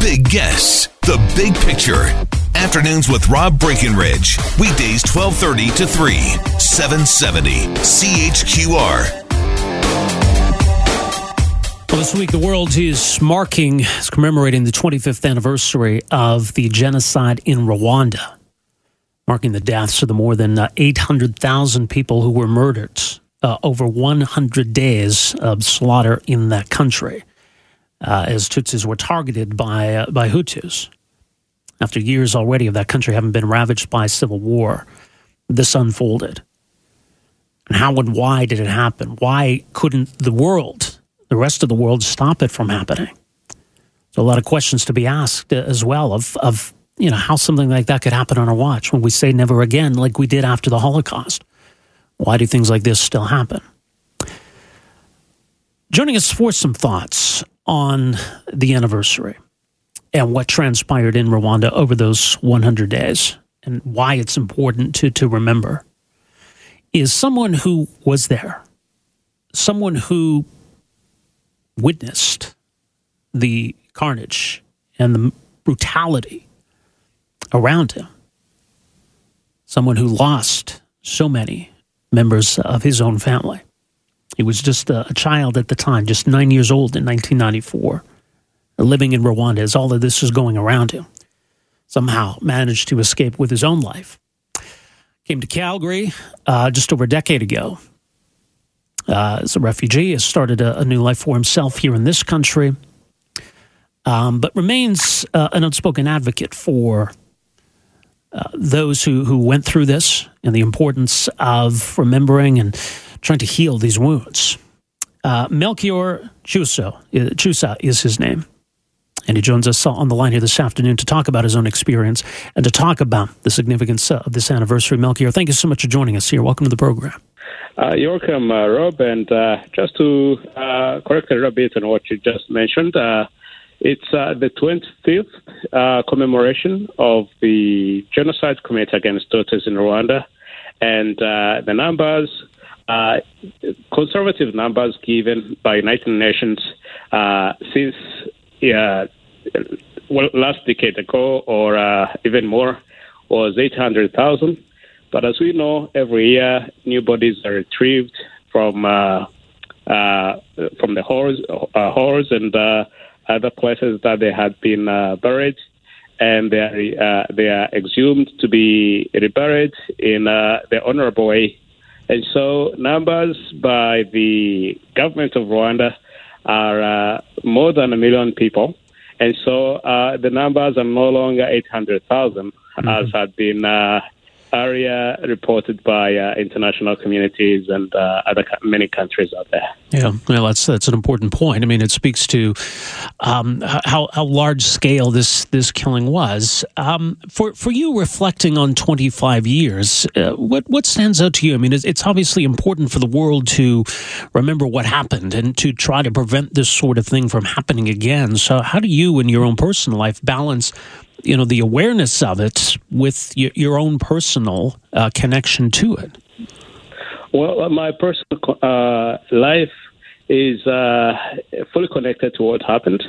big guests, the big picture. Afternoons with Rob Breckenridge. Weekdays 1230 to 3, 770 CHQR. Well, this week the world is marking, is commemorating the 25th anniversary of the genocide in Rwanda, marking the deaths of the more than uh, 800,000 people who were murdered uh, over 100 days of slaughter in that country uh, as Tutsis were targeted by, uh, by Hutus. After years already of that country having been ravaged by civil war, this unfolded. And how and why did it happen? Why couldn't the world, the rest of the world, stop it from happening? So a lot of questions to be asked uh, as well of, of you know how something like that could happen on our watch when we say never again, like we did after the Holocaust. Why do things like this still happen? Joining us for some thoughts on the anniversary and what transpired in Rwanda over those 100 days and why it's important to, to remember is someone who was there, someone who witnessed the carnage and the brutality around him, someone who lost so many members of his own family. He was just a, child at the time, just nine years old in 1994, living in Rwanda as all of this was going around him. Somehow managed to escape with his own life. Came to Calgary uh, just over a decade ago uh, as a refugee, has started a, a, new life for himself here in this country, um, but remains uh, an outspoken advocate for uh, those who, who went through this and the importance of remembering and trying to heal these wounds. Uh, Melchior Chusa, uh, Chusa is his name. And he joins us on the line here this afternoon to talk about his own experience and to talk about the significance of this anniversary. Melchior, thank you so much for joining us here. Welcome to the program. Uh, you're welcome, uh, Rob. And uh, just to uh, correct a little bit on what you just mentioned, uh, it's the 25th commemoration of the genocide committed against Tutsis in Rwanda. And the numbers uh, conservative numbers given by United Nations uh, since uh, last decade ago, or uh, even more, was 800,000. But as we know, every year new bodies are retrieved from uh, from the horrors, horrors and other places that they had been buried and they are uh, they are exhumed to be reburied in uh, the honorable way and so numbers by the government of Rwanda are uh, more than a million people. And so uh, the numbers are no longer 800,000, mm-hmm. as had been uh, area reported by uh, international communities and uh, other many countries out there. Yeah, well, that's that's an important point. I mean, it speaks to um, how how large scale this this killing was. Um, for for you, reflecting on twenty five years, uh, what what stands out to you? I mean, it's, it's obviously important for the world to remember what happened and to try to prevent this sort of thing from happening again. So, how do you, in your own personal life, balance you know the awareness of it with your, your own personal uh, connection to it? Well, uh, my personal uh, life is uh, fully connected to what happened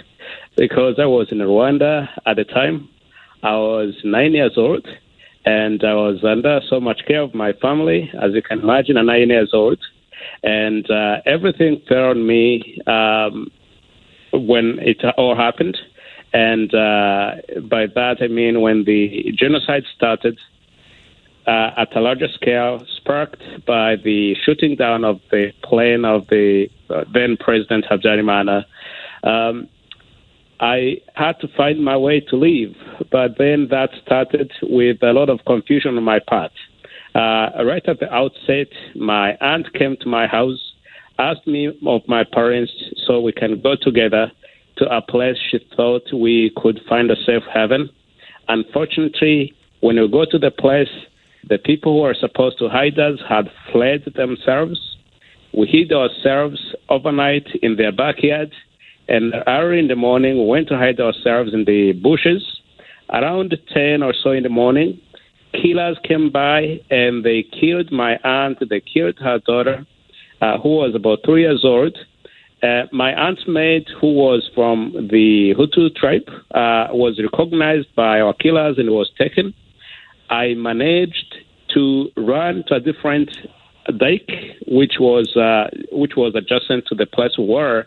because I was in Rwanda at the time. I was nine years old and I was under so much care of my family, as you can imagine, at nine years old. And uh, everything fell on me um, when it all happened. And uh, by that, I mean when the genocide started uh, at a larger scale, sparked by the shooting down of the plane of the uh, then President Habyarimana. Um, I had to find my way to leave, but then that started with a lot of confusion on my part. Uh, right at the outset, my aunt came to my house, asked me of my parents so we can go together to a place she thought we could find a safe haven. unfortunately, when we go to the place, the people who are supposed to hide us had fled themselves. We hid ourselves overnight in their backyard, and early in the morning, we went to hide ourselves in the bushes. Around 10 or so in the morning, killers came by and they killed my aunt, they killed her daughter, uh, who was about three years old. Uh, my aunt's maid, who was from the Hutu tribe, uh, was recognized by our killers and was taken. I managed to run to a different dike, which was uh, which was adjacent to the place we were,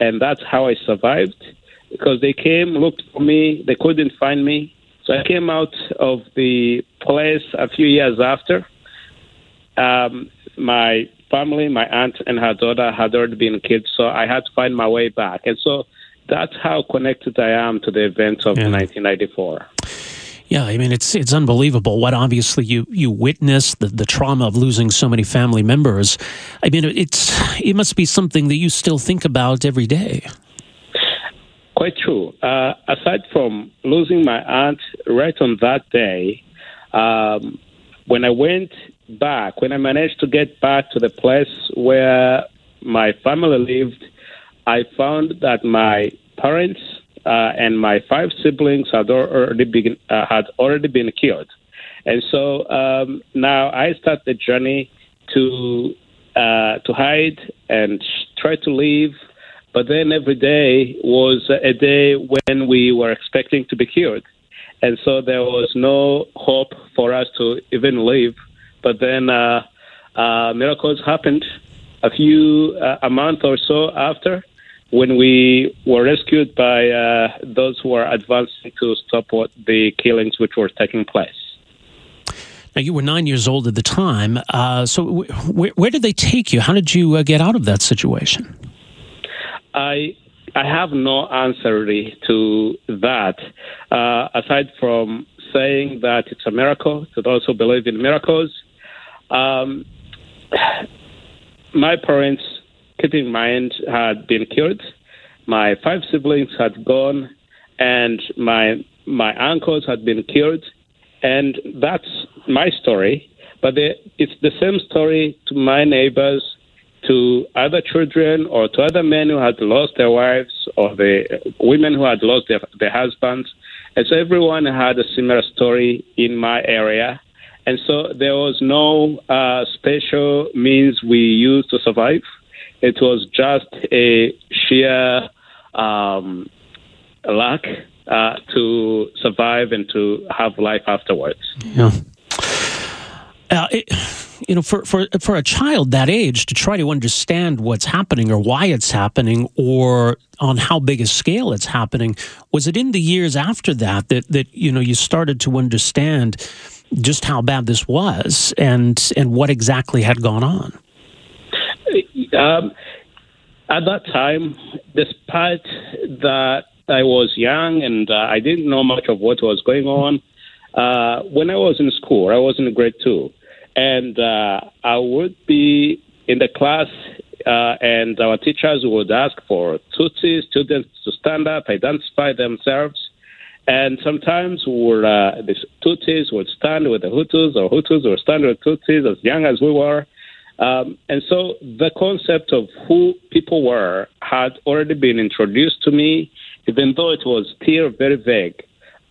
and that's how I survived. Because they came, looked for me, they couldn't find me, so I came out of the place a few years after. Um, my family, my aunt and her daughter had already been killed, so I had to find my way back. And so that's how connected I am to the events of yeah. 1994. Yeah, I mean it's it's unbelievable what obviously you you witnessed the, the trauma of losing so many family members. I mean it's it must be something that you still think about every day. Quite true. Uh, aside from losing my aunt right on that day, um, when I went back, when I managed to get back to the place where my family lived, I found that my parents uh, and my five siblings had already been uh, had already been killed, and so um, now I start the journey to uh, to hide and try to leave. But then every day was a day when we were expecting to be killed, and so there was no hope for us to even leave. But then uh, uh, miracles happened a few uh, a month or so after when we were rescued by uh, those who were advancing to stop what the killings which were taking place. Now, you were nine years old at the time. Uh, so, where, where, did they take you? How did you uh, get out of that situation? I I have no answer really to that, uh, aside from saying that it's a miracle to those who believe in miracles. Um, my parents keep in mind, had been killed. My five siblings had gone, and my my uncles had been killed, and that's my story. But the, it's the same story to my neighbors, to other children, or to other men who had lost their wives, or the women who had lost their, their husbands. And so everyone had a similar story in my area. And so there was no uh, special means we used to survive. It was just a sheer um, luck uh, to survive and to have life afterwards. Yeah. Uh, it, you know, for, for for a child that age to try to understand what's happening or why it's happening or on how big a scale it's happening, was it in the years after that that that you know you started to understand just how bad this was and and what exactly had gone on? Um, at that time, despite that I was young and uh, I didn't know much of what was going on, uh, when I was in school, I was in grade two, and uh, I would be in the class, uh, and our teachers would ask for Tutsi students to stand up, identify themselves, and sometimes would, uh, the Tutsis would stand with the Hutus, or Hutus would stand with Tutsis, as young as we were, um, and so the concept of who people were had already been introduced to me, even though it was still very vague.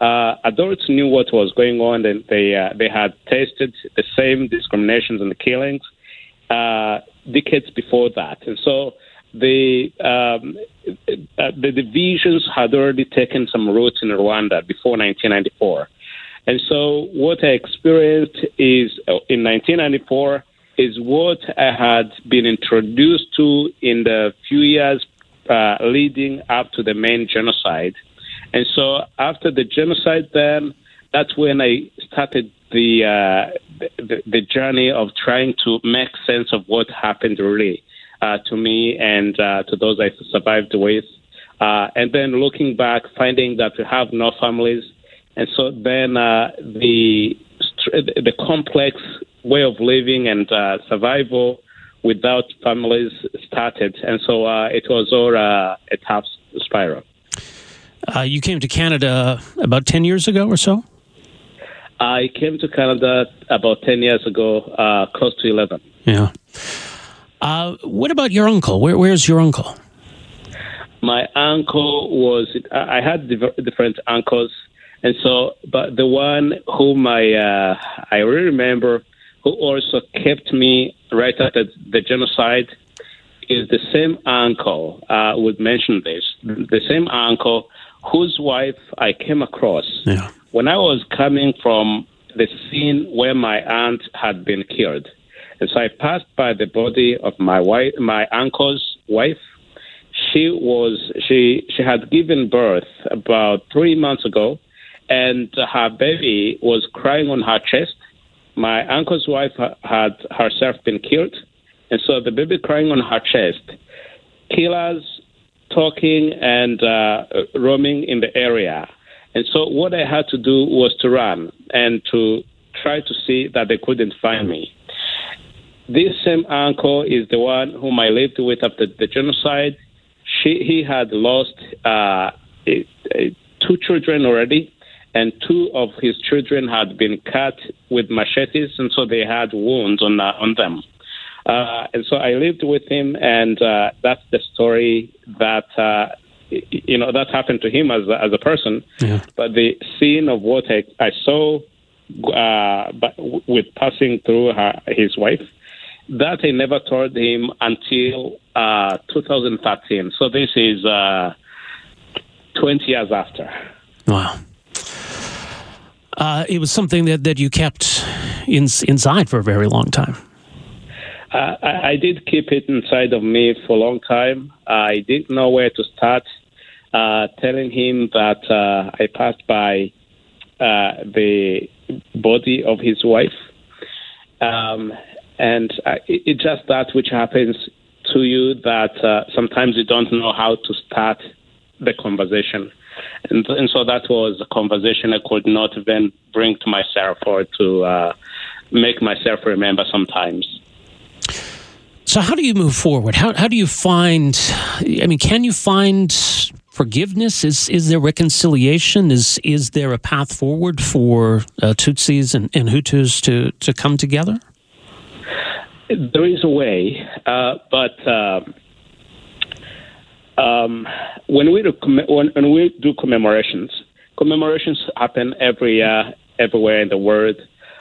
Uh, adults knew what was going on, and they uh, they had tasted the same discriminations and the killings uh, decades before that, and so the um, uh, the divisions had already taken some roots in Rwanda before 1994, and so what I experienced is uh, in 1994 is what I had been introduced to in the few years uh, leading up to the main genocide. And so after the genocide, then that's when I started the, uh, the, the journey of trying to make sense of what happened really uh, to me and uh, to those I survived with. Uh, and then looking back, finding that we have no families, and so then uh, the the complex way of living and uh, survival without families started. And so uh, it was all uh, a tough spiral. Uh, you came to Canada about 10 years ago or so? I came to Canada about 10 years ago, uh, close to 11. Yeah. Uh, what about your uncle? Where, where's your uncle? My uncle was, I had different uncles. And so, but the one whom I, uh, I really remember who also kept me right after the genocide is the same uncle, uh, would mention this, the same uncle whose wife I came across yeah. when I was coming from the scene where my aunt had been killed. So I passed by the body of my wife, my uncle's wife. She was she she had given birth about three months ago, and her baby was crying on her chest. My uncle's wife had herself been killed, and so the baby crying on her chest. Killers talking and uh, roaming in the area. And so what I had to do was to run and to try to see that they couldn't find me. This same uncle is the one whom I lived with after the genocide. She, he had lost uh, two children already, and two of his children had been cut with machetes, and so they had wounds on, uh, on them. Uh, and so I lived with him, and uh, that's the story that uh, you know that happened to him as a, as a person. Yeah. But the scene of what I, I saw, uh, but with passing through her, his wife, that I never told him until uh, 2013. So this is uh, 20 years after. Wow. Uh, it was something that, that you kept in, inside for a very long time. Uh, I, I, did keep it inside of me for a long time. I didn't know where to start. Uh, telling him that uh, I passed by uh, the body of his wife, um, and it, it's just that which happens to you that uh, sometimes you don't know how to start the conversation. And, and, so that was a conversation I could not even bring to myself or to uh, make myself remember sometimes. So, how do you move forward? How, how do you find? I mean, can you find forgiveness? Is is there reconciliation? Is is there a path forward for uh, Tutsis and, and, Hutus to to come together? There is a way, uh, but. Um, um, when we do when, when we do commemorations, commemorations happen every year, everywhere in the world.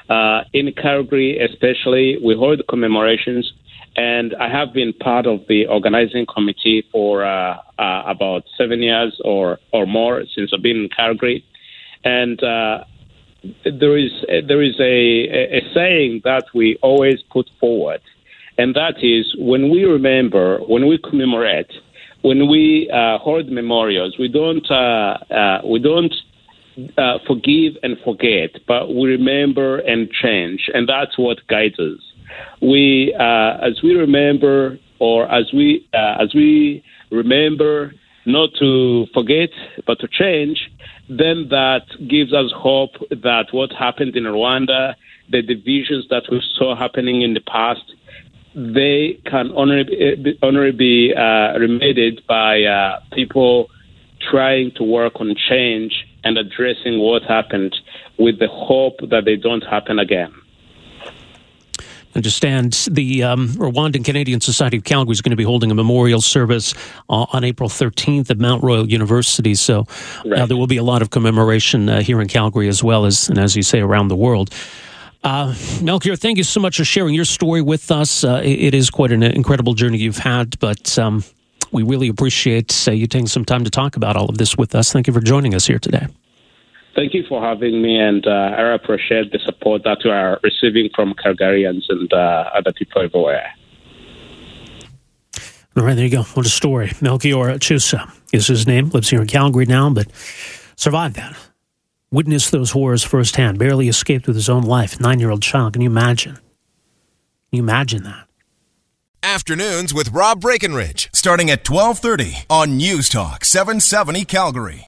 Uh, in Calgary, especially, we hold commemorations and I have been part of the organizing committee for uh, uh, about seven years or, or more since I've been in Calgary. And uh, there is there is a, a saying that we always put forward, and that is when we remember, when we commemorate, when we uh, hold memorials, we don't uh, uh, we don't uh, forgive and forget, but we remember and change, and that's what guides us. We uh, as we remember or as we uh, as we remember not to forget but to change, then that gives us hope that what happened in Rwanda, the divisions that we saw happening in the past, they can only be, only be uh, remedied by uh, people trying to work on change and addressing what happened with the hope that they don't happen again understand the um, Rwandan Canadian Society of Calgary is going to be holding a memorial service uh, on April 13th at Mount Royal University. So uh, right. uh, there will be a lot of commemoration uh, here in Calgary as well as, and as you say, around the world. Uh, Melchior, thank you so much for sharing your story with us. Uh, it, it is quite an incredible journey you've had, but um, we really appreciate you taking some time to talk about all of this with us. Thank you for joining us here today. Thank you for having me, and uh, I appreciate the support that we are receiving from Calgarians and uh, other people everywhere. All right, there you go. What a story. Melchior Chusa is his name, lives here in Calgary now, but survived that. Witnessed those horrors firsthand, barely escaped with his own life. Nine year old child. Can you imagine? Can you imagine that? Afternoons with Rob Breckenridge, starting at 1230 on News Talk 770 Calgary.